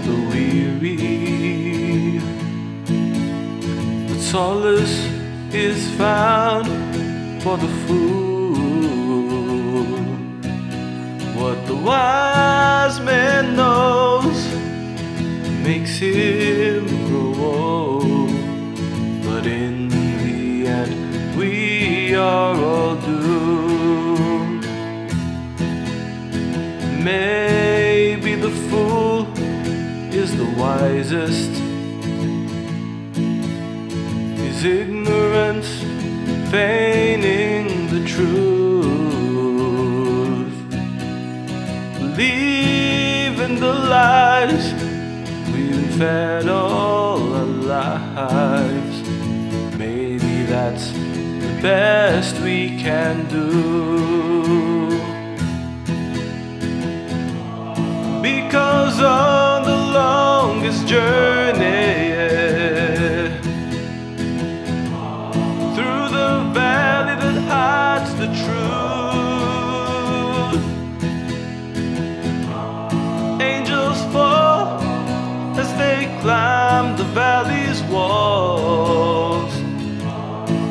the weary. The solace is found for the fool. What the wise man knows makes him grow old. But in wisest. His ignorance feigning the truth. Believe the lies we've been fed all our lives. Maybe that's the best we can do. Because the longest journey through the valley that hides the truth, angels fall as they climb the valley's walls.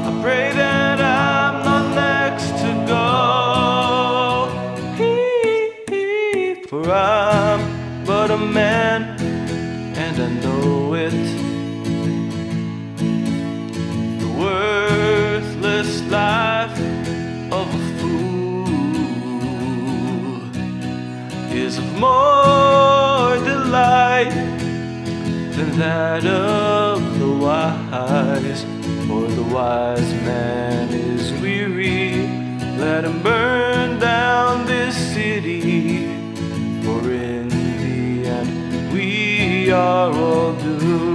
I pray that I'm not next to go. For I'm but a man, and I know it. The worthless life of a fool is of more delight than that of the wise. For the wise man we are all doomed.